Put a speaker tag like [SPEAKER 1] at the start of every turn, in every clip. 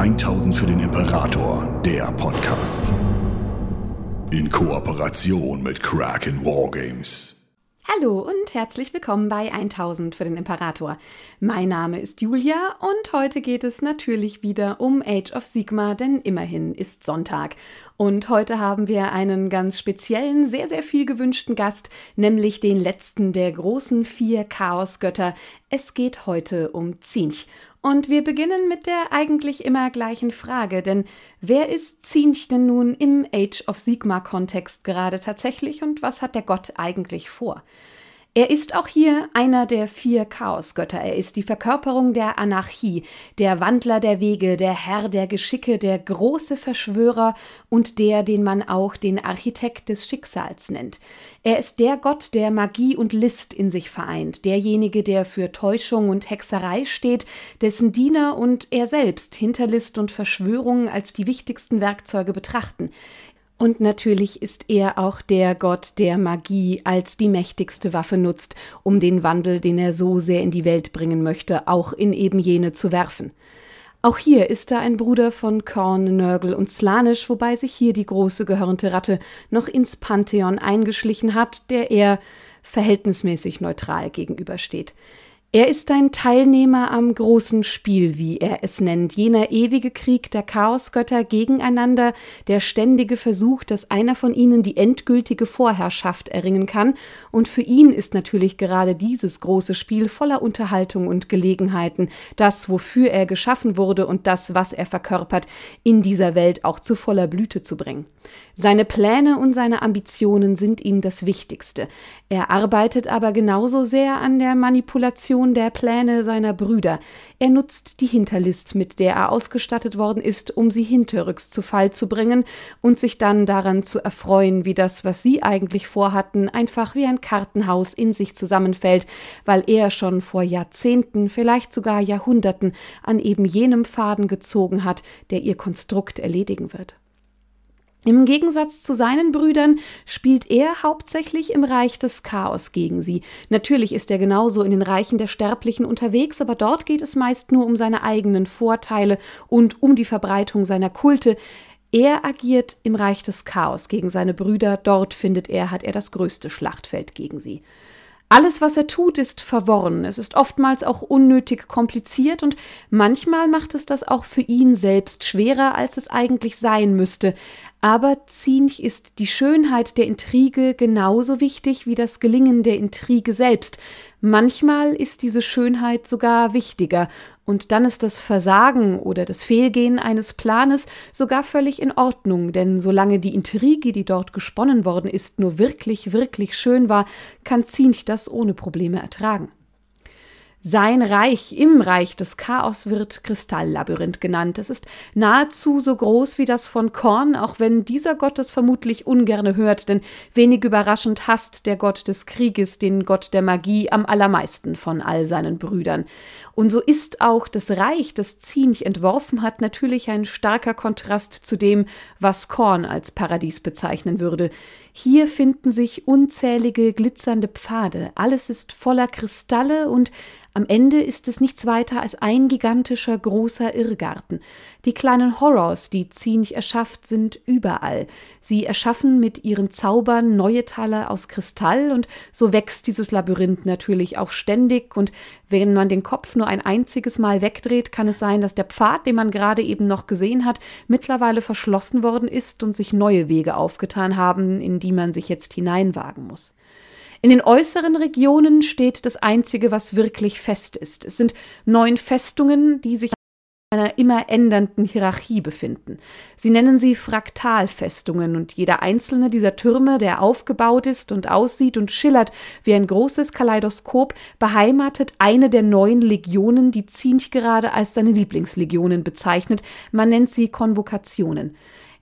[SPEAKER 1] 1000 für den Imperator, der Podcast. In Kooperation mit Kraken Wargames.
[SPEAKER 2] Hallo und herzlich willkommen bei 1000 für den Imperator. Mein Name ist Julia und heute geht es natürlich wieder um Age of Sigma, denn immerhin ist Sonntag. Und heute haben wir einen ganz speziellen, sehr, sehr viel gewünschten Gast, nämlich den letzten der großen vier Chaosgötter. Es geht heute um Zinch. Und wir beginnen mit der eigentlich immer gleichen Frage, denn wer ist Zinch denn nun im Age of Sigma-Kontext gerade tatsächlich und was hat der Gott eigentlich vor? Er ist auch hier einer der vier Chaosgötter. Er ist die Verkörperung der Anarchie, der Wandler der Wege, der Herr der Geschicke, der große Verschwörer und der, den man auch den Architekt des Schicksals nennt. Er ist der Gott, der Magie und List in sich vereint, derjenige, der für Täuschung und Hexerei steht, dessen Diener und er selbst Hinterlist und Verschwörung als die wichtigsten Werkzeuge betrachten. Und natürlich ist er auch der Gott, der Magie als die mächtigste Waffe nutzt, um den Wandel, den er so sehr in die Welt bringen möchte, auch in eben jene zu werfen. Auch hier ist er ein Bruder von Korn, Nörgel und Slanisch, wobei sich hier die große gehörnte Ratte noch ins Pantheon eingeschlichen hat, der er verhältnismäßig neutral gegenübersteht. Er ist ein Teilnehmer am großen Spiel, wie er es nennt, jener ewige Krieg der Chaosgötter gegeneinander, der ständige Versuch, dass einer von ihnen die endgültige Vorherrschaft erringen kann, und für ihn ist natürlich gerade dieses große Spiel voller Unterhaltung und Gelegenheiten, das, wofür er geschaffen wurde und das, was er verkörpert, in dieser Welt auch zu voller Blüte zu bringen. Seine Pläne und seine Ambitionen sind ihm das Wichtigste. Er arbeitet aber genauso sehr an der Manipulation der Pläne seiner Brüder. Er nutzt die Hinterlist, mit der er ausgestattet worden ist, um sie hinterrücks zu Fall zu bringen und sich dann daran zu erfreuen, wie das, was sie eigentlich vorhatten, einfach wie ein Kartenhaus in sich zusammenfällt, weil er schon vor Jahrzehnten, vielleicht sogar Jahrhunderten an eben jenem Faden gezogen hat, der ihr Konstrukt erledigen wird. Im Gegensatz zu seinen Brüdern spielt er hauptsächlich im Reich des Chaos gegen sie. Natürlich ist er genauso in den Reichen der Sterblichen unterwegs, aber dort geht es meist nur um seine eigenen Vorteile und um die Verbreitung seiner Kulte. Er agiert im Reich des Chaos gegen seine Brüder, dort findet er, hat er das größte Schlachtfeld gegen sie. Alles, was er tut, ist verworren. Es ist oftmals auch unnötig kompliziert und manchmal macht es das auch für ihn selbst schwerer, als es eigentlich sein müsste. Aber Zinch ist die Schönheit der Intrige genauso wichtig wie das Gelingen der Intrige selbst. Manchmal ist diese Schönheit sogar wichtiger, und dann ist das Versagen oder das Fehlgehen eines Planes sogar völlig in Ordnung, denn solange die Intrige, die dort gesponnen worden ist, nur wirklich, wirklich schön war, kann Zinch das ohne Probleme ertragen. Sein Reich im Reich des Chaos wird Kristalllabyrinth genannt. Es ist nahezu so groß wie das von Korn, auch wenn dieser Gott es vermutlich ungerne hört, denn wenig überraschend hasst der Gott des Krieges den Gott der Magie am allermeisten von all seinen Brüdern. Und so ist auch das Reich, das Zinch entworfen hat, natürlich ein starker Kontrast zu dem, was Korn als Paradies bezeichnen würde. Hier finden sich unzählige glitzernde Pfade, alles ist voller Kristalle und am Ende ist es nichts weiter als ein gigantischer großer Irrgarten. Die kleinen Horrors, die Zinch erschafft, sind überall. Sie erschaffen mit ihren Zaubern neue Teile aus Kristall und so wächst dieses Labyrinth natürlich auch ständig und wenn man den Kopf nur ein einziges Mal wegdreht, kann es sein, dass der Pfad, den man gerade eben noch gesehen hat, mittlerweile verschlossen worden ist und sich neue Wege aufgetan haben, in die man sich jetzt hineinwagen muss. In den äußeren Regionen steht das Einzige, was wirklich fest ist. Es sind neun Festungen, die sich einer immer ändernden Hierarchie befinden. Sie nennen sie Fraktalfestungen und jeder einzelne dieser Türme, der aufgebaut ist und aussieht und schillert wie ein großes Kaleidoskop, beheimatet eine der neun Legionen, die Zinch gerade als seine Lieblingslegionen bezeichnet. Man nennt sie Konvokationen.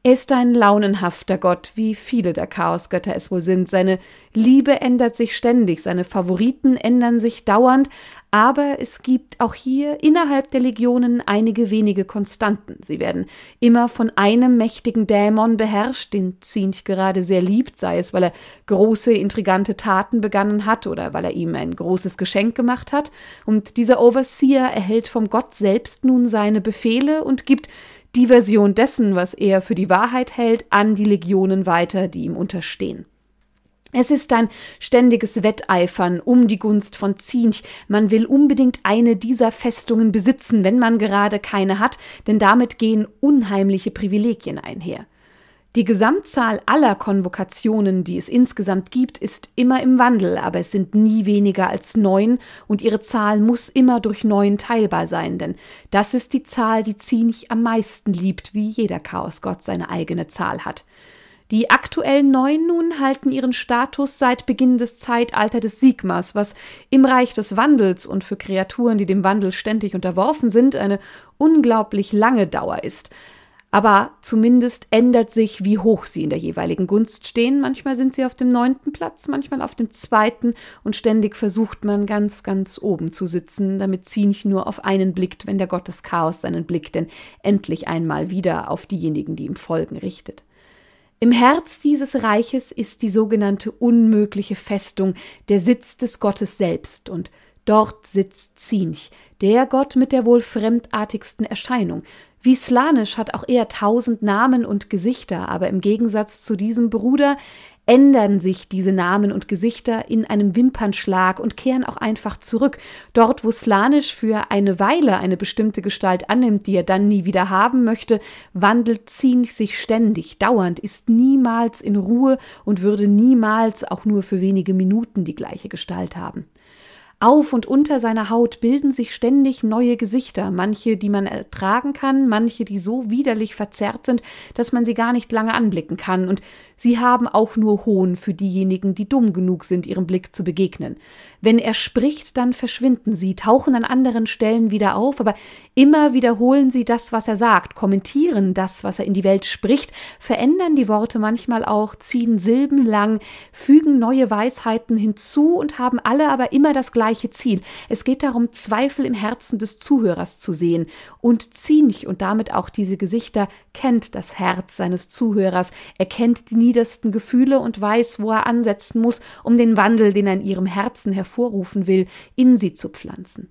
[SPEAKER 2] Er ist ein launenhafter Gott, wie viele der Chaosgötter es wohl sind. Seine Liebe ändert sich ständig, seine Favoriten ändern sich dauernd, aber es gibt auch hier innerhalb der Legionen einige wenige Konstanten. Sie werden immer von einem mächtigen Dämon beherrscht, den Zinch gerade sehr liebt, sei es, weil er große, intrigante Taten begangen hat oder weil er ihm ein großes Geschenk gemacht hat. Und dieser Overseer erhält vom Gott selbst nun seine Befehle und gibt die Version dessen, was er für die Wahrheit hält, an die Legionen weiter, die ihm unterstehen. Es ist ein ständiges Wetteifern um die Gunst von Zinch. Man will unbedingt eine dieser Festungen besitzen, wenn man gerade keine hat, denn damit gehen unheimliche Privilegien einher. Die Gesamtzahl aller Konvokationen, die es insgesamt gibt, ist immer im Wandel, aber es sind nie weniger als neun und ihre Zahl muss immer durch neun teilbar sein, denn das ist die Zahl, die Zinch am meisten liebt, wie jeder Chaosgott seine eigene Zahl hat. Die aktuellen Neun nun halten ihren Status seit Beginn des Zeitalters des Sigmas, was im Reich des Wandels und für Kreaturen, die dem Wandel ständig unterworfen sind, eine unglaublich lange Dauer ist aber zumindest ändert sich, wie hoch sie in der jeweiligen Gunst stehen. Manchmal sind sie auf dem neunten Platz, manchmal auf dem zweiten und ständig versucht man ganz, ganz oben zu sitzen, damit sie nicht nur auf einen blickt, wenn der Gott des Chaos seinen Blick denn endlich einmal wieder auf diejenigen, die ihm folgen, richtet. Im Herz dieses Reiches ist die sogenannte unmögliche Festung, der Sitz des Gottes selbst, und dort sitzt Zinch, der Gott mit der wohl fremdartigsten Erscheinung, wie Slanisch hat auch er tausend Namen und Gesichter, aber im Gegensatz zu diesem Bruder ändern sich diese Namen und Gesichter in einem Wimpernschlag und kehren auch einfach zurück. Dort, wo Slanisch für eine Weile eine bestimmte Gestalt annimmt, die er dann nie wieder haben möchte, wandelt Zinch sich ständig, dauernd, ist niemals in Ruhe und würde niemals auch nur für wenige Minuten die gleiche Gestalt haben. Auf und unter seiner Haut bilden sich ständig neue Gesichter, manche, die man ertragen kann, manche, die so widerlich verzerrt sind, dass man sie gar nicht lange anblicken kann, und sie haben auch nur Hohn für diejenigen, die dumm genug sind, ihrem Blick zu begegnen. Wenn er spricht, dann verschwinden sie, tauchen an anderen Stellen wieder auf, aber immer wiederholen sie das, was er sagt, kommentieren das, was er in die Welt spricht, verändern die Worte manchmal auch, ziehen Silben lang, fügen neue Weisheiten hinzu und haben alle aber immer das gleiche gleiche Ziel. Es geht darum, Zweifel im Herzen des Zuhörers zu sehen. Und Zinch und damit auch diese Gesichter kennt das Herz seines Zuhörers. Er kennt die niedersten Gefühle und weiß, wo er ansetzen muss, um den Wandel, den er in ihrem Herzen hervorrufen will, in sie zu pflanzen.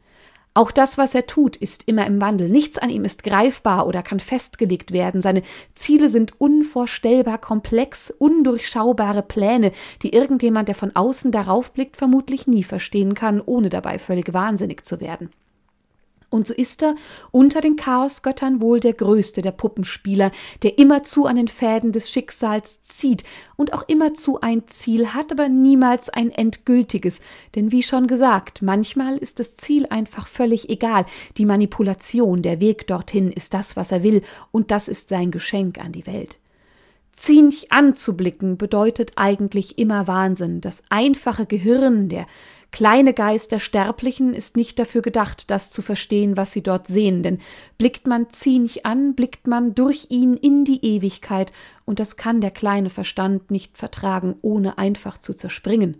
[SPEAKER 2] Auch das, was er tut, ist immer im Wandel. Nichts an ihm ist greifbar oder kann festgelegt werden. Seine Ziele sind unvorstellbar komplex, undurchschaubare Pläne, die irgendjemand, der von außen darauf blickt, vermutlich nie verstehen kann, ohne dabei völlig wahnsinnig zu werden. Und so ist er unter den Chaosgöttern wohl der größte der Puppenspieler, der immerzu an den Fäden des Schicksals zieht und auch immerzu ein Ziel hat, aber niemals ein endgültiges. Denn wie schon gesagt, manchmal ist das Ziel einfach völlig egal. Die Manipulation, der Weg dorthin ist das, was er will, und das ist sein Geschenk an die Welt. Zinch anzublicken bedeutet eigentlich immer Wahnsinn. Das einfache Gehirn, der kleine Geist der Sterblichen ist nicht dafür gedacht, das zu verstehen, was sie dort sehen, denn blickt man Zinch an, blickt man durch ihn in die Ewigkeit, und das kann der kleine Verstand nicht vertragen, ohne einfach zu zerspringen.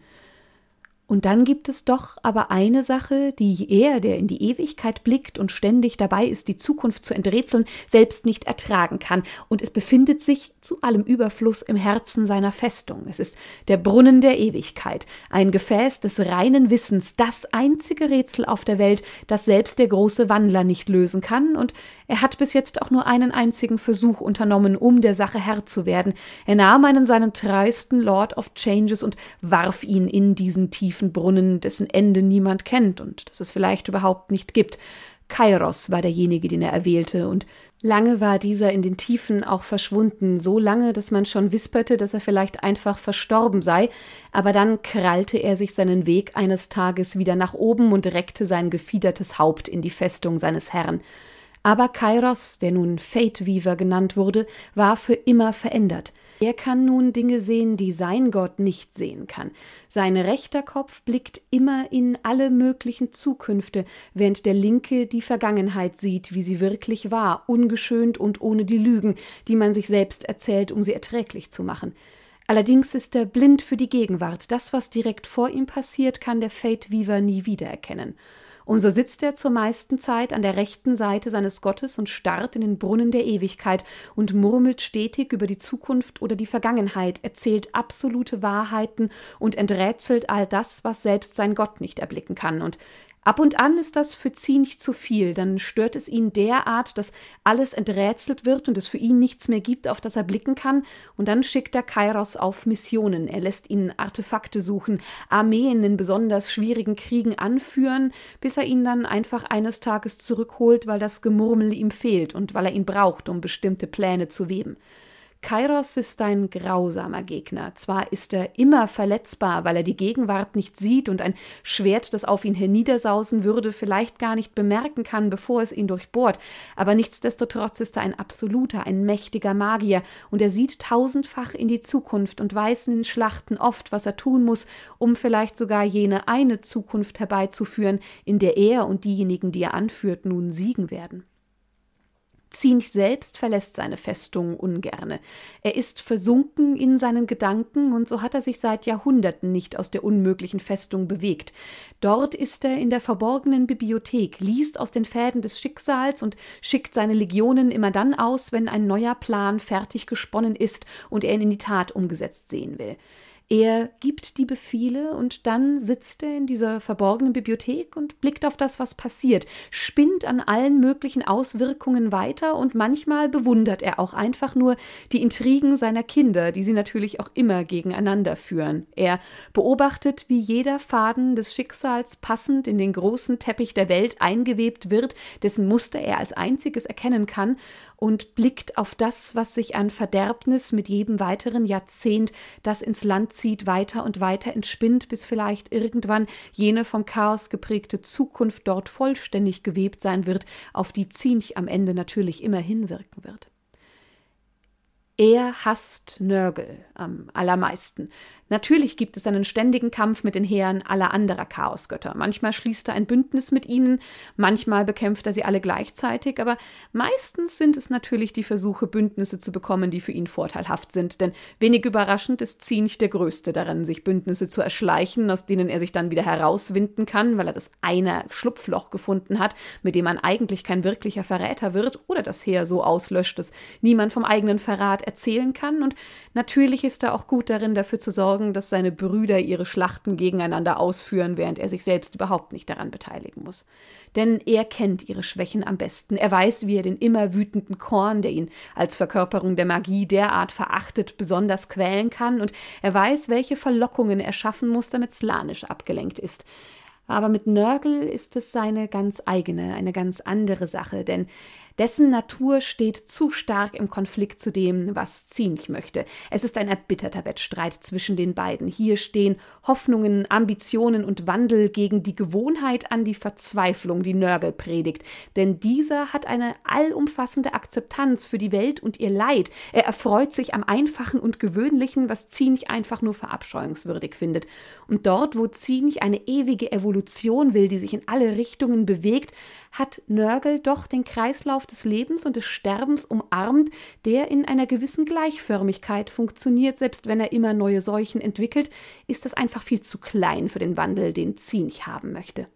[SPEAKER 2] Und dann gibt es doch aber eine Sache, die er, der in die Ewigkeit blickt und ständig dabei ist, die Zukunft zu enträtseln, selbst nicht ertragen kann. Und es befindet sich zu allem Überfluss im Herzen seiner Festung. Es ist der Brunnen der Ewigkeit, ein Gefäß des reinen Wissens, das einzige Rätsel auf der Welt, das selbst der große Wandler nicht lösen kann. Und er hat bis jetzt auch nur einen einzigen Versuch unternommen, um der Sache Herr zu werden. Er nahm einen seinen dreisten Lord of Changes und warf ihn in diesen tiefen tiefen Brunnen, dessen Ende niemand kennt und das es vielleicht überhaupt nicht gibt. Kairos war derjenige, den er erwählte, und lange war dieser in den Tiefen auch verschwunden, so lange, dass man schon wisperte, dass er vielleicht einfach verstorben sei, aber dann krallte er sich seinen Weg eines Tages wieder nach oben und reckte sein gefiedertes Haupt in die Festung seines Herrn. Aber Kairos, der nun Fate Weaver genannt wurde, war für immer verändert. Er kann nun Dinge sehen, die sein Gott nicht sehen kann. Sein rechter Kopf blickt immer in alle möglichen Zukünfte, während der linke die Vergangenheit sieht, wie sie wirklich war, ungeschönt und ohne die Lügen, die man sich selbst erzählt, um sie erträglich zu machen. Allerdings ist er blind für die Gegenwart. Das, was direkt vor ihm passiert, kann der Fate Weaver nie wiedererkennen. Und so sitzt er zur meisten Zeit an der rechten Seite seines Gottes und starrt in den Brunnen der Ewigkeit und murmelt stetig über die Zukunft oder die Vergangenheit, erzählt absolute Wahrheiten und enträtselt all das, was selbst sein Gott nicht erblicken kann. Und Ab und an ist das für Zinch zu viel, dann stört es ihn derart, dass alles enträtselt wird und es für ihn nichts mehr gibt, auf das er blicken kann, und dann schickt er Kairos auf Missionen. Er lässt ihn Artefakte suchen, Armeen in besonders schwierigen Kriegen anführen, bis er ihn dann einfach eines Tages zurückholt, weil das Gemurmel ihm fehlt und weil er ihn braucht, um bestimmte Pläne zu weben. Kairos ist ein grausamer Gegner. Zwar ist er immer verletzbar, weil er die Gegenwart nicht sieht und ein Schwert, das auf ihn herniedersausen würde, vielleicht gar nicht bemerken kann, bevor es ihn durchbohrt, aber nichtsdestotrotz ist er ein absoluter, ein mächtiger Magier, und er sieht tausendfach in die Zukunft und weiß in den Schlachten oft, was er tun muss, um vielleicht sogar jene eine Zukunft herbeizuführen, in der er und diejenigen, die er anführt, nun siegen werden. Zinch selbst verlässt seine Festung ungerne. Er ist versunken in seinen Gedanken und so hat er sich seit Jahrhunderten nicht aus der unmöglichen Festung bewegt. Dort ist er in der verborgenen Bibliothek, liest aus den Fäden des Schicksals und schickt seine Legionen immer dann aus, wenn ein neuer Plan fertig gesponnen ist und er ihn in die Tat umgesetzt sehen will. Er gibt die Befehle und dann sitzt er in dieser verborgenen Bibliothek und blickt auf das, was passiert, spinnt an allen möglichen Auswirkungen weiter und manchmal bewundert er auch einfach nur die Intrigen seiner Kinder, die sie natürlich auch immer gegeneinander führen. Er beobachtet, wie jeder Faden des Schicksals passend in den großen Teppich der Welt eingewebt wird, dessen Muster er als einziges erkennen kann, und blickt auf das, was sich an Verderbnis mit jedem weiteren Jahrzehnt, das ins Land zieht, weiter und weiter entspinnt, bis vielleicht irgendwann jene vom Chaos geprägte Zukunft dort vollständig gewebt sein wird, auf die Zinch am Ende natürlich immer hinwirken wird. Er hasst Nörgel am allermeisten. Natürlich gibt es einen ständigen Kampf mit den Heeren aller anderer Chaosgötter. Manchmal schließt er ein Bündnis mit ihnen, manchmal bekämpft er sie alle gleichzeitig, aber meistens sind es natürlich die Versuche, Bündnisse zu bekommen, die für ihn vorteilhaft sind. Denn wenig überraschend ist Zinch der Größte darin, sich Bündnisse zu erschleichen, aus denen er sich dann wieder herauswinden kann, weil er das eine Schlupfloch gefunden hat, mit dem man eigentlich kein wirklicher Verräter wird oder das Heer so auslöscht, dass niemand vom eigenen Verrat erzählen kann. Und natürlich ist er auch gut darin, dafür zu sorgen, sorgen, dass seine Brüder ihre Schlachten gegeneinander ausführen, während er sich selbst überhaupt nicht daran beteiligen muss. Denn er kennt ihre Schwächen am besten. Er weiß, wie er den immer wütenden Korn, der ihn als Verkörperung der Magie derart verachtet, besonders quälen kann, und er weiß, welche Verlockungen er schaffen muss, damit Slanisch abgelenkt ist. Aber mit Nörgel ist es seine ganz eigene, eine ganz andere Sache, denn dessen Natur steht zu stark im Konflikt zu dem, was Zinch möchte. Es ist ein erbitterter Wettstreit zwischen den beiden. Hier stehen Hoffnungen, Ambitionen und Wandel gegen die Gewohnheit an die Verzweiflung, die Nörgel predigt. Denn dieser hat eine allumfassende Akzeptanz für die Welt und ihr Leid. Er erfreut sich am Einfachen und Gewöhnlichen, was Zinch einfach nur verabscheuungswürdig findet. Und dort, wo Zinch eine ewige Evolution will, die sich in alle Richtungen bewegt, hat Nörgel doch den Kreislauf des Lebens und des Sterbens umarmt, der in einer gewissen Gleichförmigkeit funktioniert. Selbst wenn er immer neue Seuchen entwickelt, ist das einfach viel zu klein für den Wandel, den Zinch haben möchte.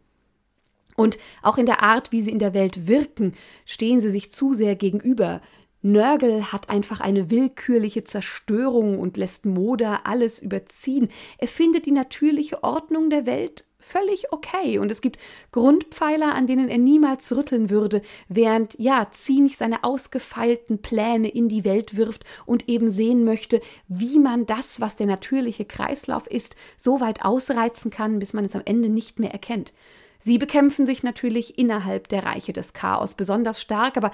[SPEAKER 2] Und auch in der Art, wie sie in der Welt wirken, stehen sie sich zu sehr gegenüber. Nörgel hat einfach eine willkürliche Zerstörung und lässt Moda alles überziehen. Er findet die natürliche Ordnung der Welt völlig okay und es gibt Grundpfeiler, an denen er niemals rütteln würde, während ja Zinich seine ausgefeilten Pläne in die Welt wirft und eben sehen möchte, wie man das, was der natürliche Kreislauf ist, so weit ausreizen kann, bis man es am Ende nicht mehr erkennt. Sie bekämpfen sich natürlich innerhalb der Reiche des Chaos besonders stark, aber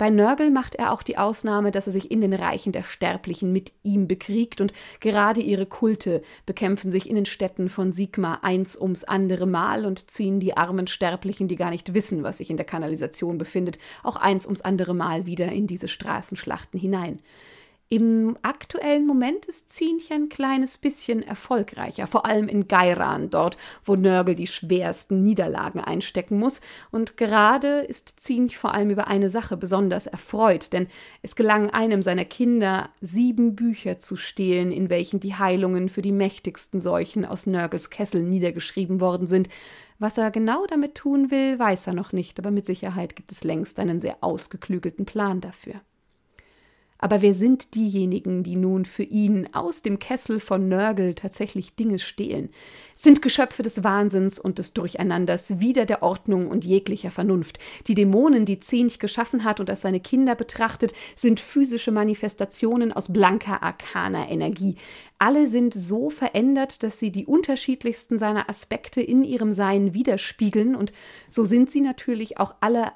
[SPEAKER 2] bei Nörgel macht er auch die Ausnahme, dass er sich in den Reichen der Sterblichen mit ihm bekriegt und gerade ihre Kulte bekämpfen sich in den Städten von Sigma eins ums andere Mal und ziehen die armen Sterblichen, die gar nicht wissen, was sich in der Kanalisation befindet, auch eins ums andere Mal wieder in diese Straßenschlachten hinein. Im aktuellen Moment ist Zinch ein kleines bisschen erfolgreicher, vor allem in Geiran, dort, wo Nörgel die schwersten Niederlagen einstecken muss. Und gerade ist Zinch vor allem über eine Sache besonders erfreut, denn es gelang einem seiner Kinder, sieben Bücher zu stehlen, in welchen die Heilungen für die mächtigsten Seuchen aus Nörgels Kessel niedergeschrieben worden sind. Was er genau damit tun will, weiß er noch nicht, aber mit Sicherheit gibt es längst einen sehr ausgeklügelten Plan dafür. Aber wer sind diejenigen, die nun für ihn aus dem Kessel von Nörgel tatsächlich Dinge stehlen? Sind Geschöpfe des Wahnsinns und des Durcheinanders, wider der Ordnung und jeglicher Vernunft. Die Dämonen, die Zench geschaffen hat und als seine Kinder betrachtet, sind physische Manifestationen aus blanker arkaner Energie. Alle sind so verändert, dass sie die unterschiedlichsten seiner Aspekte in ihrem Sein widerspiegeln, und so sind sie natürlich auch alle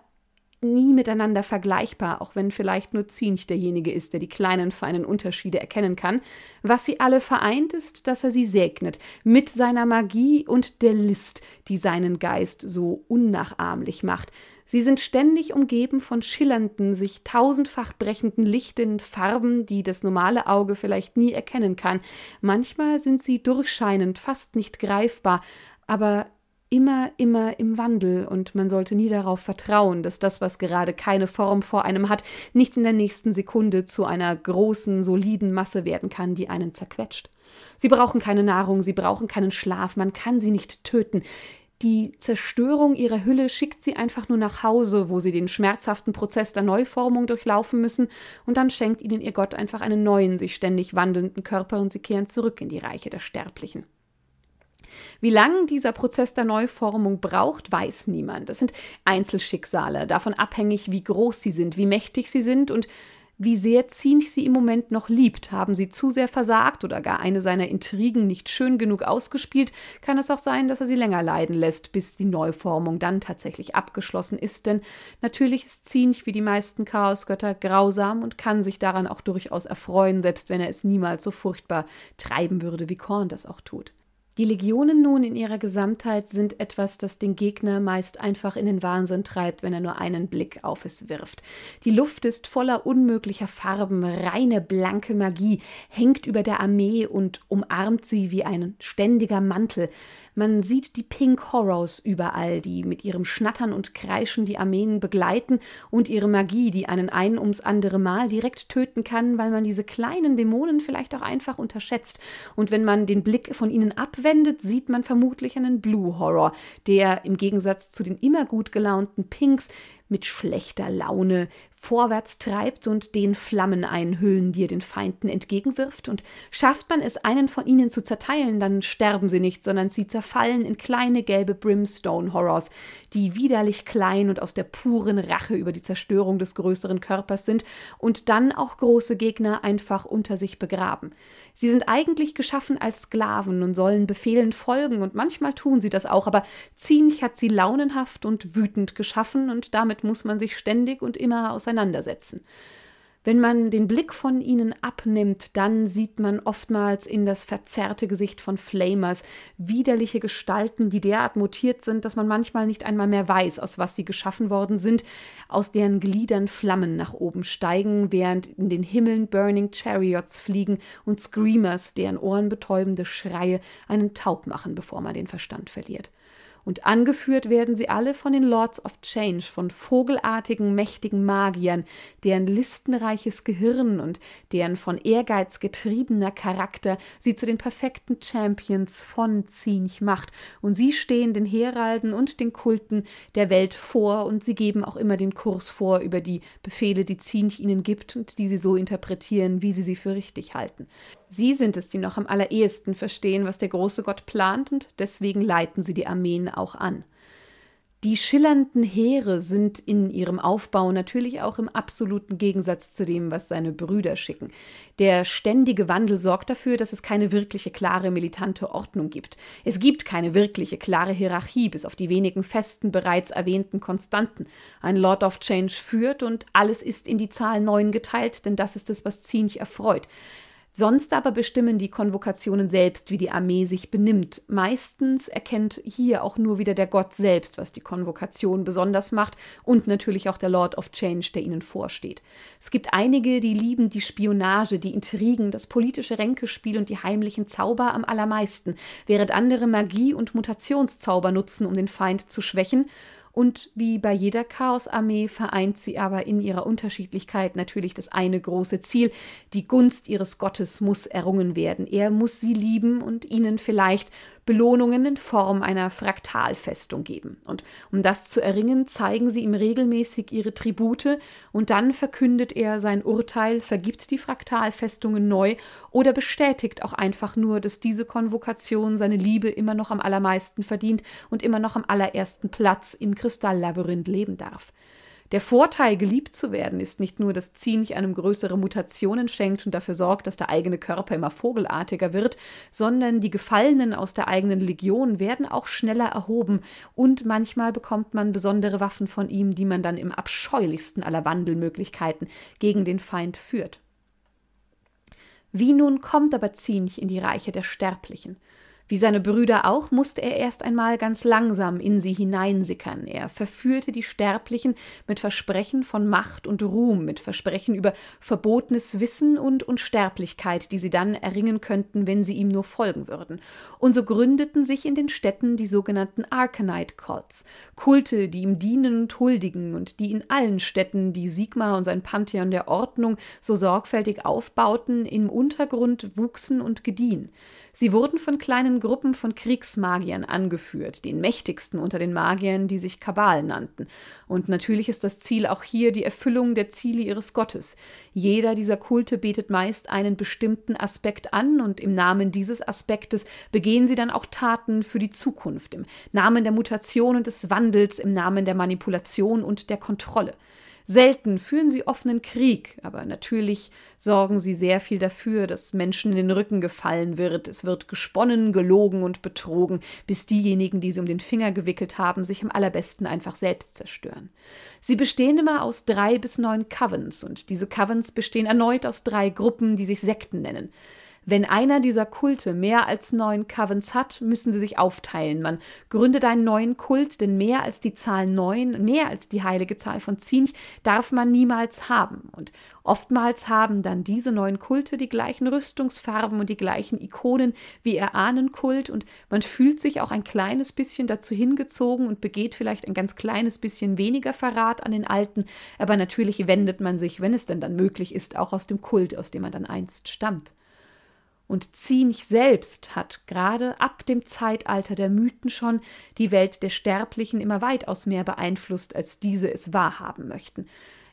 [SPEAKER 2] nie miteinander vergleichbar, auch wenn vielleicht nur Zinch derjenige ist, der die kleinen, feinen Unterschiede erkennen kann. Was sie alle vereint, ist, dass er sie segnet, mit seiner Magie und der List, die seinen Geist so unnachahmlich macht. Sie sind ständig umgeben von schillernden, sich tausendfach brechenden Lichten, Farben, die das normale Auge vielleicht nie erkennen kann. Manchmal sind sie durchscheinend, fast nicht greifbar, aber immer, immer im Wandel und man sollte nie darauf vertrauen, dass das, was gerade keine Form vor einem hat, nicht in der nächsten Sekunde zu einer großen, soliden Masse werden kann, die einen zerquetscht. Sie brauchen keine Nahrung, sie brauchen keinen Schlaf, man kann sie nicht töten. Die Zerstörung ihrer Hülle schickt sie einfach nur nach Hause, wo sie den schmerzhaften Prozess der Neuformung durchlaufen müssen, und dann schenkt ihnen ihr Gott einfach einen neuen, sich ständig wandelnden Körper und sie kehren zurück in die Reiche der Sterblichen. Wie lang dieser Prozess der Neuformung braucht, weiß niemand. Das sind Einzelschicksale, davon abhängig, wie groß sie sind, wie mächtig sie sind und wie sehr Zinch sie im Moment noch liebt. Haben sie zu sehr versagt oder gar eine seiner Intrigen nicht schön genug ausgespielt, kann es auch sein, dass er sie länger leiden lässt, bis die Neuformung dann tatsächlich abgeschlossen ist. Denn natürlich ist Zinch wie die meisten Chaosgötter grausam und kann sich daran auch durchaus erfreuen, selbst wenn er es niemals so furchtbar treiben würde, wie Korn das auch tut. Die Legionen nun in ihrer Gesamtheit sind etwas, das den Gegner meist einfach in den Wahnsinn treibt, wenn er nur einen Blick auf es wirft. Die Luft ist voller unmöglicher Farben, reine blanke Magie hängt über der Armee und umarmt sie wie ein ständiger Mantel. Man sieht die Pink Horrors überall, die mit ihrem Schnattern und Kreischen die Armeen begleiten und ihre Magie, die einen ein ums andere Mal direkt töten kann, weil man diese kleinen Dämonen vielleicht auch einfach unterschätzt. Und wenn man den Blick von ihnen abwendet, sieht man vermutlich einen Blue Horror, der im Gegensatz zu den immer gut gelaunten Pinks mit schlechter Laune vorwärts treibt und den Flammen einhüllen, die er den Feinden entgegenwirft, und schafft man es, einen von ihnen zu zerteilen, dann sterben sie nicht, sondern sie zerfallen in kleine gelbe Brimstone-Horrors, die widerlich klein und aus der puren Rache über die Zerstörung des größeren Körpers sind und dann auch große Gegner einfach unter sich begraben. Sie sind eigentlich geschaffen als Sklaven und sollen Befehlen folgen, und manchmal tun sie das auch, aber Zinch hat sie launenhaft und wütend geschaffen, und damit muss man sich ständig und immer auseinandersetzen. Wenn man den Blick von ihnen abnimmt, dann sieht man oftmals in das verzerrte Gesicht von Flamers widerliche Gestalten, die derart mutiert sind, dass man manchmal nicht einmal mehr weiß, aus was sie geschaffen worden sind, aus deren Gliedern Flammen nach oben steigen, während in den Himmeln Burning Chariots fliegen und Screamers, deren ohrenbetäubende Schreie einen taub machen, bevor man den Verstand verliert und angeführt werden sie alle von den Lords of Change, von vogelartigen, mächtigen Magiern, deren listenreiches Gehirn und deren von Ehrgeiz getriebener Charakter sie zu den perfekten Champions von Zinch macht, und sie stehen den Heralden und den Kulten der Welt vor, und sie geben auch immer den Kurs vor über die Befehle, die Zinch ihnen gibt und die sie so interpretieren, wie sie sie für richtig halten. Sie sind es, die noch am allerersten verstehen, was der große Gott plant, und deswegen leiten sie die Armeen auch an. Die schillernden Heere sind in ihrem Aufbau natürlich auch im absoluten Gegensatz zu dem, was seine Brüder schicken. Der ständige Wandel sorgt dafür, dass es keine wirkliche klare militante Ordnung gibt. Es gibt keine wirkliche klare Hierarchie, bis auf die wenigen festen, bereits erwähnten Konstanten. Ein Lord of Change führt und alles ist in die Zahl neun geteilt, denn das ist es, was Zinch erfreut. Sonst aber bestimmen die Konvokationen selbst, wie die Armee sich benimmt. Meistens erkennt hier auch nur wieder der Gott selbst, was die Konvokation besonders macht und natürlich auch der Lord of Change, der ihnen vorsteht. Es gibt einige, die lieben die Spionage, die Intrigen, das politische Ränkespiel und die heimlichen Zauber am allermeisten, während andere Magie und Mutationszauber nutzen, um den Feind zu schwächen und wie bei jeder Chaosarmee vereint sie aber in ihrer Unterschiedlichkeit natürlich das eine große Ziel. Die Gunst ihres Gottes muss errungen werden. Er muss sie lieben und ihnen vielleicht Belohnungen in Form einer Fraktalfestung geben. Und um das zu erringen, zeigen sie ihm regelmäßig ihre Tribute und dann verkündet er sein Urteil, vergibt die Fraktalfestungen neu oder bestätigt auch einfach nur, dass diese Konvokation seine Liebe immer noch am allermeisten verdient und immer noch am allerersten Platz im Kristalllabyrinth leben darf. Der Vorteil, geliebt zu werden, ist nicht nur, dass Zinch einem größere Mutationen schenkt und dafür sorgt, dass der eigene Körper immer vogelartiger wird, sondern die Gefallenen aus der eigenen Legion werden auch schneller erhoben und manchmal bekommt man besondere Waffen von ihm, die man dann im abscheulichsten aller Wandelmöglichkeiten gegen den Feind führt. Wie nun kommt aber Zinch in die Reiche der Sterblichen? Wie seine Brüder auch, musste er erst einmal ganz langsam in sie hineinsickern. Er verführte die Sterblichen mit Versprechen von Macht und Ruhm, mit Versprechen über verbotenes Wissen und Unsterblichkeit, die sie dann erringen könnten, wenn sie ihm nur folgen würden. Und so gründeten sich in den Städten die sogenannten Arcanite Cults, Kulte, die ihm dienen und huldigen und die in allen Städten, die Sigmar und sein Pantheon der Ordnung so sorgfältig aufbauten, im Untergrund wuchsen und gediehen. Sie wurden von kleinen Gruppen von Kriegsmagiern angeführt, den mächtigsten unter den Magiern, die sich Kabal nannten. Und natürlich ist das Ziel auch hier die Erfüllung der Ziele ihres Gottes. Jeder dieser Kulte betet meist einen bestimmten Aspekt an und im Namen dieses Aspektes begehen sie dann auch Taten für die Zukunft, im Namen der Mutation und des Wandels, im Namen der Manipulation und der Kontrolle. Selten führen sie offenen Krieg, aber natürlich sorgen sie sehr viel dafür, dass Menschen in den Rücken gefallen wird. Es wird gesponnen, gelogen und betrogen, bis diejenigen, die sie um den Finger gewickelt haben, sich am allerbesten einfach selbst zerstören. Sie bestehen immer aus drei bis neun Covens und diese Covens bestehen erneut aus drei Gruppen, die sich Sekten nennen. Wenn einer dieser Kulte mehr als neun Covens hat, müssen sie sich aufteilen. Man gründet einen neuen Kult, denn mehr als die Zahl neun, mehr als die heilige Zahl von Zinch, darf man niemals haben. Und oftmals haben dann diese neuen Kulte die gleichen Rüstungsfarben und die gleichen Ikonen wie ihr Ahnenkult und man fühlt sich auch ein kleines bisschen dazu hingezogen und begeht vielleicht ein ganz kleines bisschen weniger Verrat an den Alten, aber natürlich wendet man sich, wenn es denn dann möglich ist, auch aus dem Kult, aus dem man dann einst stammt. Und Zinch selbst hat gerade ab dem Zeitalter der Mythen schon die Welt der Sterblichen immer weitaus mehr beeinflusst, als diese es wahrhaben möchten.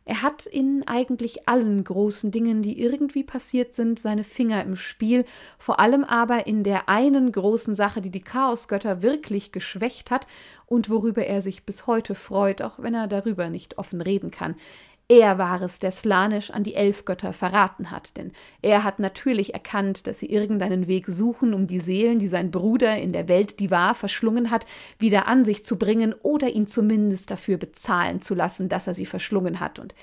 [SPEAKER 2] Er hat in eigentlich allen großen Dingen, die irgendwie passiert sind, seine Finger im Spiel, vor allem aber in der einen großen Sache, die die Chaosgötter wirklich geschwächt hat und worüber er sich bis heute freut, auch wenn er darüber nicht offen reden kann. Er war es, der Slanisch an die Elfgötter verraten hat, denn er hat natürlich erkannt, dass sie irgendeinen Weg suchen, um die Seelen, die sein Bruder in der Welt, die war, verschlungen hat, wieder an sich zu bringen oder ihn zumindest dafür bezahlen zu lassen, dass er sie verschlungen hat. Und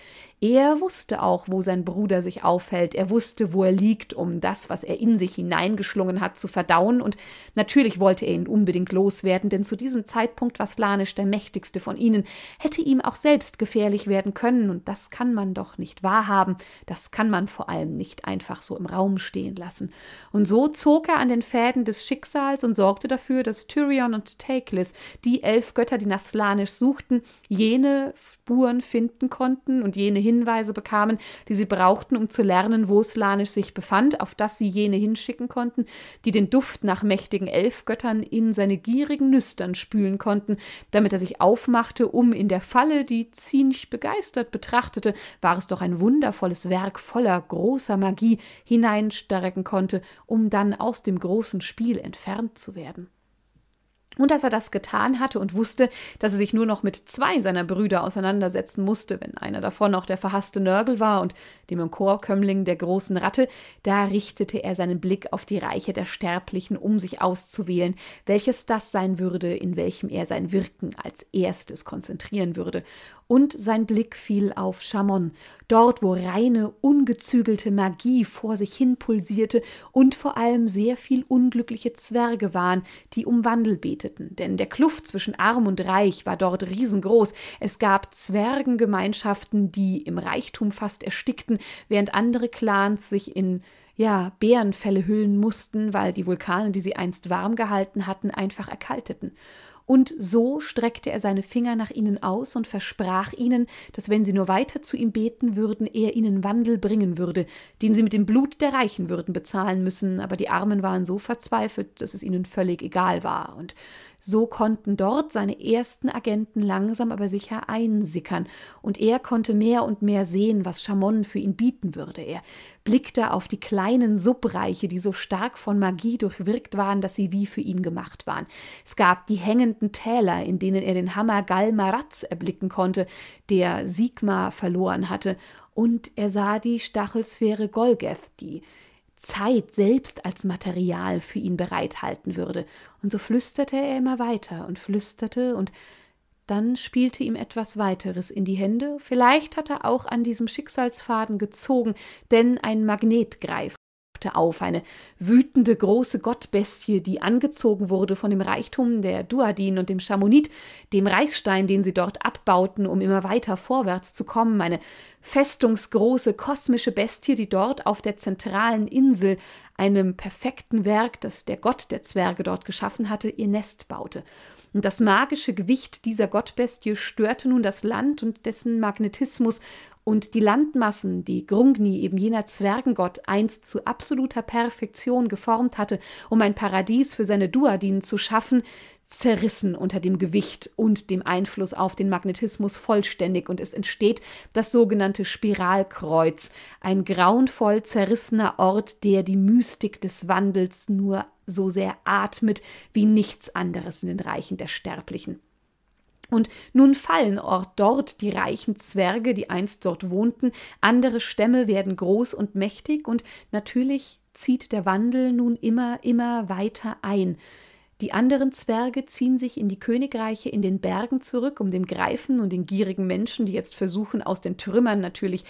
[SPEAKER 2] er wusste auch, wo sein Bruder sich aufhält. Er wusste, wo er liegt, um das, was er in sich hineingeschlungen hat, zu verdauen. Und natürlich wollte er ihn unbedingt loswerden, denn zu diesem Zeitpunkt war Slanisch der mächtigste von ihnen, hätte ihm auch selbst gefährlich werden können. Und das kann man doch nicht wahrhaben. Das kann man vor allem nicht einfach so im Raum stehen lassen. Und so zog er an den Fäden des Schicksals und sorgte dafür, dass Tyrion und Taklis, die elf Götter, die nach Slanisch suchten, jene Spuren finden konnten und jene Hinweise bekamen, die sie brauchten, um zu lernen, wo Slanisch sich befand, auf das sie jene hinschicken konnten, die den Duft nach mächtigen Elfgöttern in seine gierigen Nüstern spülen konnten, damit er sich aufmachte, um in der Falle, die Zinch begeistert betrachtete, war es doch ein wundervolles Werk voller großer Magie hineinstrecken konnte, um dann aus dem großen Spiel entfernt zu werden. Und dass er das getan hatte und wusste, dass er sich nur noch mit zwei seiner Brüder auseinandersetzen musste, wenn einer davon auch der verhasste Nörgel war und dem Emporkömmling der großen Ratte, da richtete er seinen Blick auf die Reiche der Sterblichen, um sich auszuwählen, welches das sein würde, in welchem er sein Wirken als erstes konzentrieren würde. und sein Blick fiel auf Chamon, dort wo reine, ungezügelte Magie vor sich hin pulsierte und vor allem sehr viel unglückliche Zwerge waren, die um Wandel beteten, denn der Kluft zwischen arm und reich war dort riesengroß, es gab Zwergengemeinschaften, die im Reichtum fast erstickten, während andere Clans sich in ja, Bärenfelle hüllen mussten, weil die Vulkane, die sie einst warm gehalten hatten, einfach erkalteten. Und so streckte er seine Finger nach ihnen aus und versprach ihnen, dass wenn sie nur weiter zu ihm beten würden, er ihnen Wandel bringen würde, den sie mit dem Blut der Reichen würden bezahlen müssen, aber die Armen waren so verzweifelt, dass es ihnen völlig egal war. Und so konnten dort seine ersten Agenten langsam aber sicher einsickern, und er konnte mehr und mehr sehen, was Chamon für ihn bieten würde. Er blickte auf die kleinen Subreiche, die so stark von Magie durchwirkt waren, dass sie wie für ihn gemacht waren. Es gab die hängenden Täler, in denen er den Hammer Galmaraz erblicken konnte, der Sigmar verloren hatte, und er sah die Stachelsphäre Golgeth, die Zeit selbst als Material für ihn bereithalten würde. Und so flüsterte er immer weiter und flüsterte, und dann spielte ihm etwas weiteres in die Hände. Vielleicht hat er auch an diesem Schicksalsfaden gezogen, denn ein Magnet greifte auf, eine wütende große Gottbestie, die angezogen wurde von dem Reichtum der Duadin und dem Chamonit, dem Reichsstein, den sie dort abbauten, um immer weiter vorwärts zu kommen, eine festungsgroße kosmische Bestie, die dort auf der zentralen Insel, einem perfekten Werk, das der Gott der Zwerge dort geschaffen hatte, ihr Nest baute. Und das magische Gewicht dieser Gottbestie störte nun das Land und dessen Magnetismus und die Landmassen, die Grungni, eben jener Zwergengott, einst zu absoluter Perfektion geformt hatte, um ein Paradies für seine Duadinen zu schaffen, zerrissen unter dem Gewicht und dem Einfluss auf den Magnetismus vollständig und es entsteht das sogenannte Spiralkreuz, ein grauenvoll zerrissener Ort, der die Mystik des Wandels nur so sehr atmet wie nichts anderes in den Reichen der Sterblichen. Und nun fallen Ort dort die reichen Zwerge, die einst dort wohnten, andere Stämme werden groß und mächtig, und natürlich zieht der Wandel nun immer, immer weiter ein. Die anderen Zwerge ziehen sich in die Königreiche in den Bergen zurück, um dem Greifen und den gierigen Menschen, die jetzt versuchen, aus den Trümmern natürlich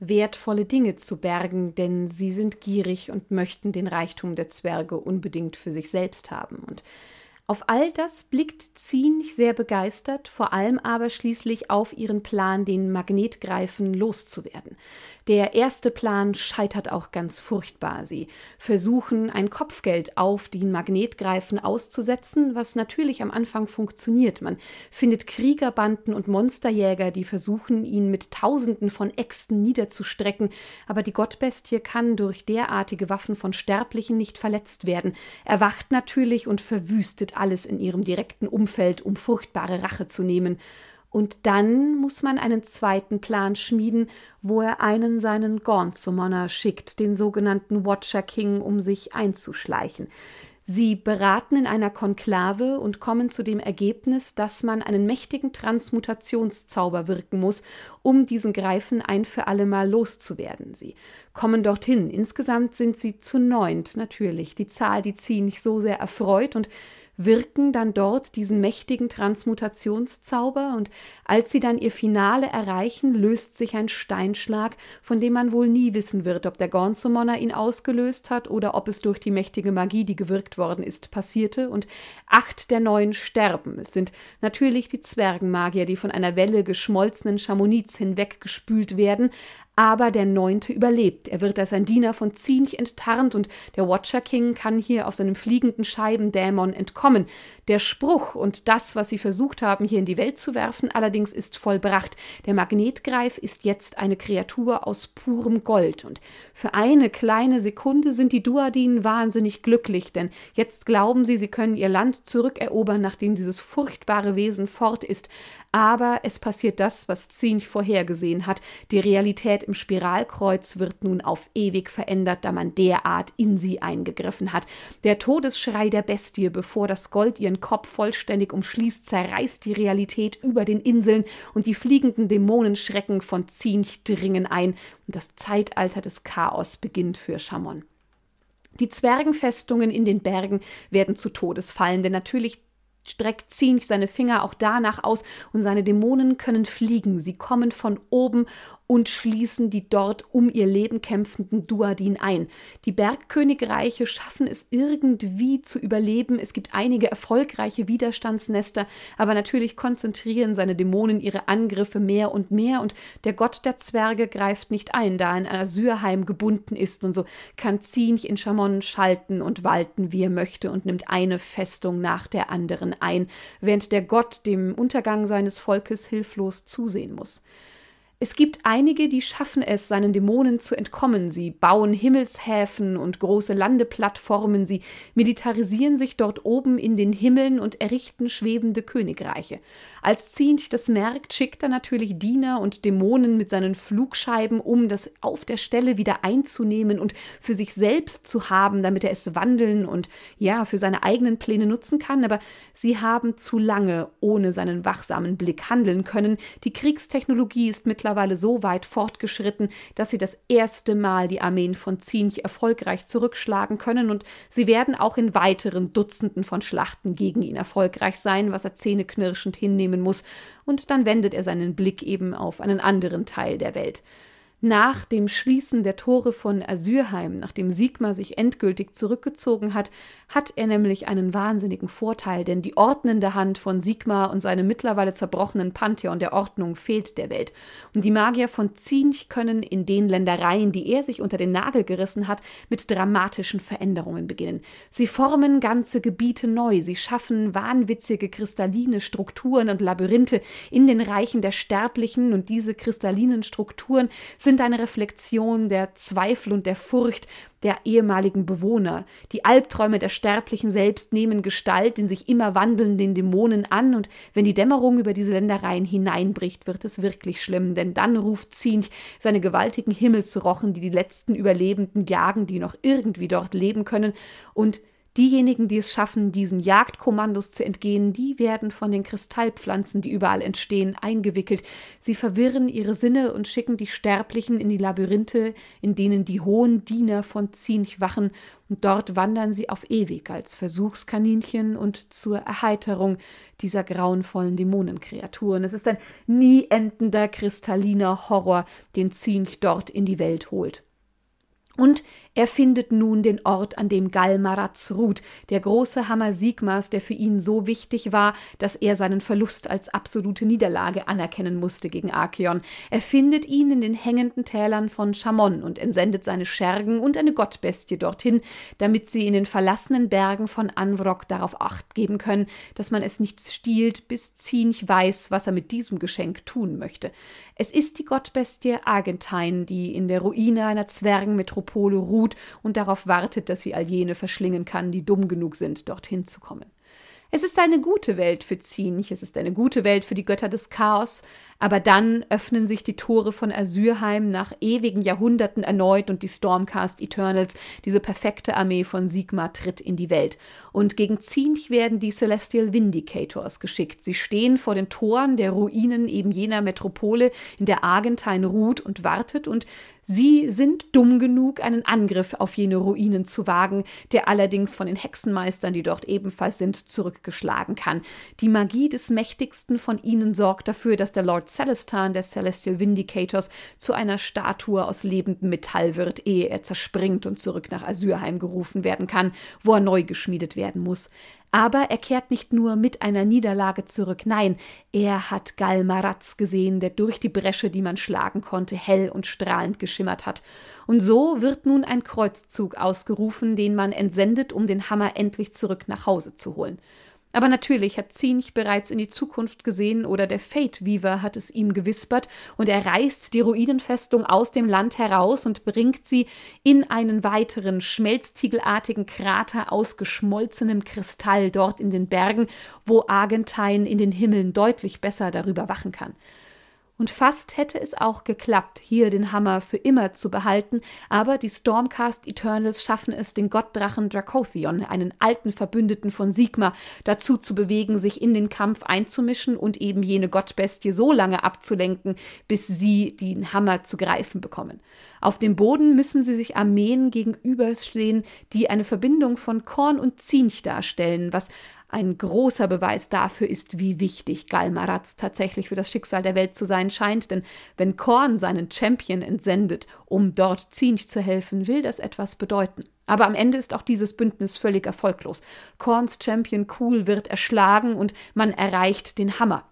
[SPEAKER 2] wertvolle Dinge zu bergen, denn sie sind gierig und möchten den Reichtum der Zwerge unbedingt für sich selbst haben. Und auf all das blickt Ziench sehr begeistert, vor allem aber schließlich auf ihren Plan, den Magnetgreifen loszuwerden. Der erste Plan scheitert auch ganz furchtbar. Sie versuchen, ein Kopfgeld auf den Magnetgreifen auszusetzen, was natürlich am Anfang funktioniert. Man findet Kriegerbanden und Monsterjäger, die versuchen, ihn mit Tausenden von Äxten niederzustrecken, aber die Gottbestie kann durch derartige Waffen von Sterblichen nicht verletzt werden. Er wacht natürlich und verwüstet alles in ihrem direkten Umfeld, um furchtbare Rache zu nehmen. Und dann muss man einen zweiten Plan schmieden, wo er einen seinen Gauntsumoner schickt, den sogenannten Watcher King, um sich einzuschleichen. Sie beraten in einer Konklave und kommen zu dem Ergebnis, dass man einen mächtigen Transmutationszauber wirken muss, um diesen Greifen ein für allemal loszuwerden. Sie kommen dorthin. Insgesamt sind sie zu neunt, natürlich. Die Zahl, die sie nicht so sehr erfreut und wirken dann dort diesen mächtigen Transmutationszauber und als sie dann ihr Finale erreichen, löst sich ein Steinschlag, von dem man wohl nie wissen wird, ob der Gornzumonner ihn ausgelöst hat oder ob es durch die mächtige Magie, die gewirkt worden ist, passierte und acht der neuen sterben. Es sind natürlich die Zwergenmagier, die von einer Welle geschmolzenen Chamonix hinweggespült werden, aber der Neunte überlebt. Er wird als ein Diener von Zinch enttarnt und der Watcher King kann hier auf seinem fliegenden Scheibendämon entkommen. Der Spruch und das, was sie versucht haben, hier in die Welt zu werfen, allerdings ist vollbracht. Der Magnetgreif ist jetzt eine Kreatur aus purem Gold und für eine kleine Sekunde sind die Duadinen wahnsinnig glücklich, denn jetzt glauben sie, sie können ihr Land zurückerobern, nachdem dieses furchtbare Wesen fort ist. Aber es passiert das, was Zinch vorhergesehen hat. Die Realität im Spiralkreuz wird nun auf ewig verändert, da man derart in sie eingegriffen hat. Der Todesschrei der Bestie, bevor das Gold ihren Kopf vollständig umschließt, zerreißt die Realität über den Inseln und die fliegenden Dämonenschrecken von Zinch dringen ein und das Zeitalter des Chaos beginnt für Chamon. Die Zwergenfestungen in den Bergen werden zu Todes fallen, denn natürlich streckt Zinch seine Finger auch danach aus und seine Dämonen können fliegen. Sie kommen von oben und schließen die dort um ihr Leben kämpfenden Duadin ein. Die Bergkönigreiche schaffen es irgendwie zu überleben. Es gibt einige erfolgreiche Widerstandsnester, aber natürlich konzentrieren seine Dämonen ihre Angriffe mehr und mehr und der Gott der Zwerge greift nicht ein, da er in Asyrheim gebunden ist und so kann Zinch in Chamon schalten und walten, wie er möchte und nimmt eine Festung nach der anderen ein, während der Gott dem Untergang seines Volkes hilflos zusehen muss. Es gibt einige, die schaffen es, seinen Dämonen zu entkommen. Sie bauen Himmelshäfen und große Landeplattformen, sie militarisieren sich dort oben in den Himmeln und errichten schwebende Königreiche. Als Zinch das merkt, schickt er natürlich Diener und Dämonen mit seinen Flugscheiben, um das auf der Stelle wieder einzunehmen und für sich selbst zu haben, damit er es wandeln und ja, für seine eigenen Pläne nutzen kann. Aber sie haben zu lange ohne seinen wachsamen Blick handeln können. Die Kriegstechnologie ist mit mittlerweile so weit fortgeschritten, dass sie das erste Mal die Armeen von Zinch erfolgreich zurückschlagen können und sie werden auch in weiteren Dutzenden von Schlachten gegen ihn erfolgreich sein, was er zähneknirschend hinnehmen muss, und dann wendet er seinen Blick eben auf einen anderen Teil der Welt. Nach dem Schließen der Tore von Asyrheim, nachdem Sigmar sich endgültig zurückgezogen hat, hat er nämlich einen wahnsinnigen Vorteil, denn die ordnende Hand von Sigmar und seinem mittlerweile zerbrochenen Pantheon der Ordnung fehlt der Welt. Und die Magier von Zinch können in den Ländereien, die er sich unter den Nagel gerissen hat, mit dramatischen Veränderungen beginnen. Sie formen ganze Gebiete neu, sie schaffen wahnwitzige kristalline Strukturen und Labyrinthe in den Reichen der Sterblichen, und diese kristallinen Strukturen sind sind eine Reflexion der Zweifel und der Furcht der ehemaligen Bewohner. Die Albträume der Sterblichen selbst nehmen Gestalt in sich immer wandelnden Dämonen an, und wenn die Dämmerung über diese Ländereien hineinbricht, wird es wirklich schlimm, denn dann ruft Zinch seine gewaltigen Himmelsrochen, die die letzten Überlebenden jagen, die noch irgendwie dort leben können, und Diejenigen, die es schaffen, diesen Jagdkommandos zu entgehen, die werden von den Kristallpflanzen, die überall entstehen, eingewickelt. Sie verwirren ihre Sinne und schicken die Sterblichen in die Labyrinthe, in denen die hohen Diener von Zinch wachen, und dort wandern sie auf ewig als Versuchskaninchen und zur Erheiterung dieser grauenvollen Dämonenkreaturen. Es ist ein nie endender kristalliner Horror, den Zinch dort in die Welt holt. Und er findet nun den Ort, an dem Galmaraz ruht, der große Hammer Sigmas, der für ihn so wichtig war, dass er seinen Verlust als absolute Niederlage anerkennen musste gegen Archeon. Er findet ihn in den hängenden Tälern von Chamon und entsendet seine Schergen und eine Gottbestie dorthin, damit sie in den verlassenen Bergen von Anvrok darauf acht geben können, dass man es nicht stiehlt, bis Zinch weiß, was er mit diesem Geschenk tun möchte. Es ist die Gottbestie Argentine, die in der Ruine einer Zwergenmetropole ruht ruht und darauf wartet, dass sie all jene verschlingen kann, die dumm genug sind, dorthin zu kommen. Es ist eine gute Welt für Zinch, es ist eine gute Welt für die Götter des Chaos, aber dann öffnen sich die Tore von Asyrheim nach ewigen Jahrhunderten erneut und die Stormcast Eternals, diese perfekte Armee von Sigmar, tritt in die Welt. Und gegen Zinch werden die Celestial Vindicators geschickt. Sie stehen vor den Toren der Ruinen eben jener Metropole, in der Argentine ruht und wartet, und sie sind dumm genug, einen Angriff auf jene Ruinen zu wagen, der allerdings von den Hexenmeistern, die dort ebenfalls sind, zurückgeschlagen kann. Die Magie des Mächtigsten von ihnen sorgt dafür, dass der Lord Celestan der Celestial Vindicators zu einer Statue aus lebendem Metall wird, ehe er zerspringt und zurück nach Asyrheim gerufen werden kann, wo er neu geschmiedet werden muss. Aber er kehrt nicht nur mit einer Niederlage zurück, nein, er hat Galmaraz gesehen, der durch die Bresche, die man schlagen konnte, hell und strahlend geschimmert hat. Und so wird nun ein Kreuzzug ausgerufen, den man entsendet, um den Hammer endlich zurück nach Hause zu holen. Aber natürlich hat Zinch bereits in die Zukunft gesehen oder der Fate Weaver hat es ihm gewispert und er reißt die Ruinenfestung aus dem Land heraus und bringt sie in einen weiteren schmelztiegelartigen Krater aus geschmolzenem Kristall dort in den Bergen, wo Argentine in den Himmeln deutlich besser darüber wachen kann. Und fast hätte es auch geklappt, hier den Hammer für immer zu behalten, aber die Stormcast Eternals schaffen es, den Gottdrachen Dracothion, einen alten Verbündeten von Sigma, dazu zu bewegen, sich in den Kampf einzumischen und eben jene Gottbestie so lange abzulenken, bis sie den Hammer zu greifen bekommen. Auf dem Boden müssen sie sich Armeen gegenüberstehen, die eine Verbindung von Korn und Zinch darstellen, was Ein großer Beweis dafür ist, wie wichtig Galmaraz tatsächlich für das Schicksal der Welt zu sein scheint, denn wenn Korn seinen Champion entsendet, um dort Zinch zu helfen, will das etwas bedeuten. Aber am Ende ist auch dieses Bündnis völlig erfolglos. Korns Champion Cool wird erschlagen und man erreicht den Hammer.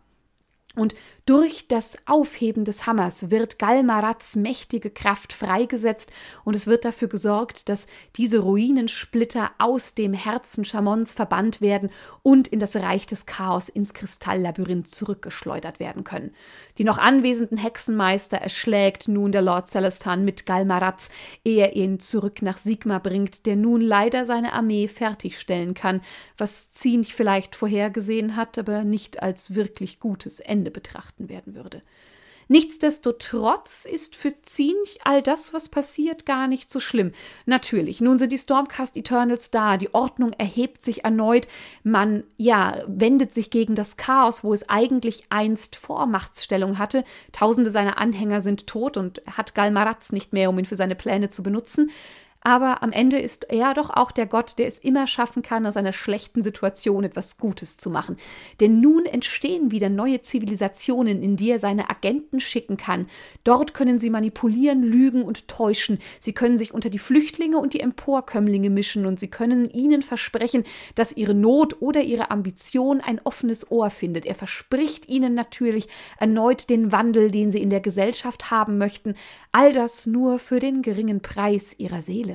[SPEAKER 2] Und durch das Aufheben des Hammers wird Galmarats mächtige Kraft freigesetzt und es wird dafür gesorgt, dass diese Ruinensplitter aus dem Herzen Chamons verbannt werden und in das Reich des Chaos ins Kristalllabyrinth zurückgeschleudert werden können. Die noch anwesenden Hexenmeister erschlägt nun der Lord Celestan mit Galmaraz, ehe er ihn zurück nach Sigma bringt, der nun leider seine Armee fertigstellen kann, was Zinch vielleicht vorhergesehen hat, aber nicht als wirklich gutes Ende betrachtet betrachten werden würde. Nichtsdestotrotz ist für Zinch all das, was passiert, gar nicht so schlimm. Natürlich, nun sind die Stormcast Eternals da, die Ordnung erhebt sich erneut, man, ja, wendet sich gegen das Chaos, wo es eigentlich einst Vormachtsstellung hatte. Tausende seiner Anhänger sind tot und hat Galmaraz nicht mehr, um ihn für seine Pläne zu benutzen aber am Ende ist er doch auch der Gott, der es immer schaffen kann, aus einer schlechten Situation etwas Gutes zu machen. Denn nun entstehen wieder neue Zivilisationen, in die er seine Agenten schicken kann. Dort können sie manipulieren, lügen und täuschen. Sie können sich unter die Flüchtlinge und die Emporkömmlinge mischen und sie können ihnen versprechen, dass ihre Not oder ihre Ambition ein offenes Ohr findet. Er verspricht ihnen natürlich erneut den Wandel, den sie in der Gesellschaft haben möchten. All das nur für den geringen Preis ihrer Seele.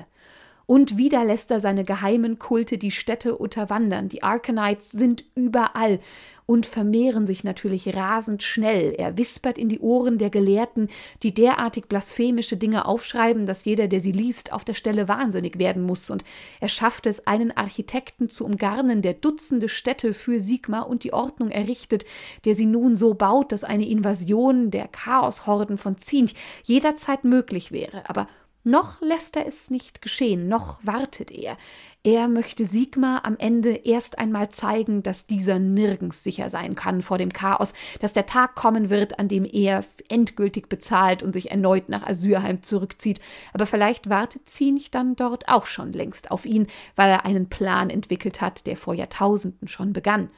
[SPEAKER 2] Und wieder lässt er seine geheimen Kulte die Städte unterwandern. Die Arkanites sind überall und vermehren sich natürlich rasend schnell. Er wispert in die Ohren der Gelehrten, die derartig blasphemische Dinge aufschreiben, dass jeder, der sie liest, auf der Stelle wahnsinnig werden muss. Und er schafft es, einen Architekten zu umgarnen, der Dutzende Städte für Sigma und die Ordnung errichtet, der sie nun so baut, dass eine Invasion der Chaoshorden von Zinch jederzeit möglich wäre. Aber noch lässt er es nicht geschehen, noch wartet er. Er möchte Sigma am Ende erst einmal zeigen, dass dieser nirgends sicher sein kann vor dem Chaos, dass der Tag kommen wird, an dem er endgültig bezahlt und sich erneut nach Asyrheim zurückzieht. Aber vielleicht wartet Zinch dann dort auch schon längst auf ihn, weil er einen Plan entwickelt hat, der vor Jahrtausenden schon begann.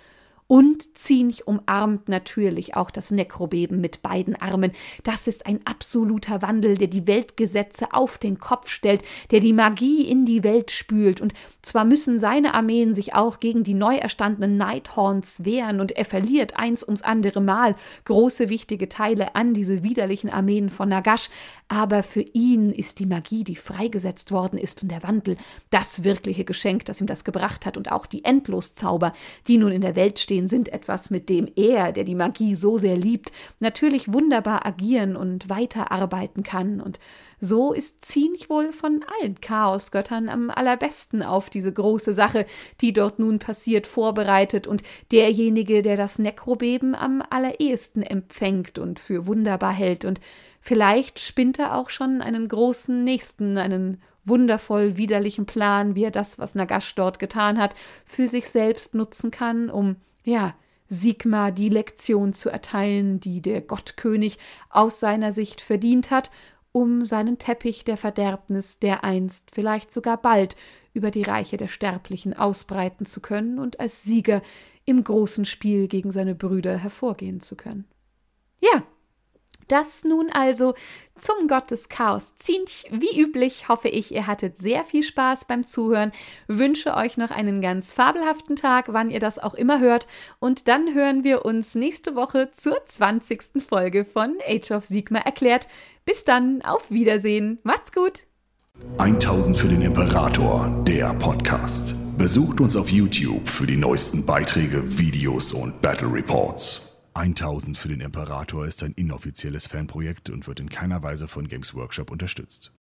[SPEAKER 2] Und Zinch umarmt natürlich auch das Nekrobeben mit beiden Armen. Das ist ein absoluter Wandel, der die Weltgesetze auf den Kopf stellt, der die Magie in die Welt spült. Und zwar müssen seine Armeen sich auch gegen die neu erstandenen Nighthorns wehren und er verliert eins ums andere Mal große wichtige Teile an diese widerlichen Armeen von Nagash. Aber für ihn ist die Magie, die freigesetzt worden ist und der Wandel, das wirkliche Geschenk, das ihm das gebracht hat und auch die Endloszauber, die nun in der Welt stehen, sind etwas, mit dem er, der die Magie so sehr liebt, natürlich wunderbar agieren und weiterarbeiten kann. Und so ist Zinch wohl von allen Chaosgöttern am allerbesten auf diese große Sache, die dort nun passiert, vorbereitet und derjenige, der das Nekrobeben am allerersten empfängt und für wunderbar hält. Und Vielleicht spinnt er auch schon einen großen nächsten, einen wundervoll widerlichen Plan, wie er das, was Nagash dort getan hat, für sich selbst nutzen kann, um, ja, Sigma die Lektion zu erteilen, die der Gottkönig aus seiner Sicht verdient hat, um seinen Teppich der Verderbnis, der einst, vielleicht sogar bald, über die Reiche der Sterblichen ausbreiten zu können und als Sieger im großen Spiel gegen seine Brüder hervorgehen zu können. Ja, das nun also zum Gott des Chaos Zinch. Wie üblich hoffe ich, ihr hattet sehr viel Spaß beim Zuhören. Wünsche euch noch einen ganz fabelhaften Tag, wann ihr das auch immer hört. Und dann hören wir uns nächste Woche zur 20. Folge von Age of Sigma erklärt. Bis dann, auf Wiedersehen. Macht's gut.
[SPEAKER 1] 1000 für den Imperator, der Podcast. Besucht uns auf YouTube für die neuesten Beiträge, Videos und Battle Reports. 1000 für den Imperator ist ein inoffizielles Fanprojekt und wird in keiner Weise von Games Workshop unterstützt.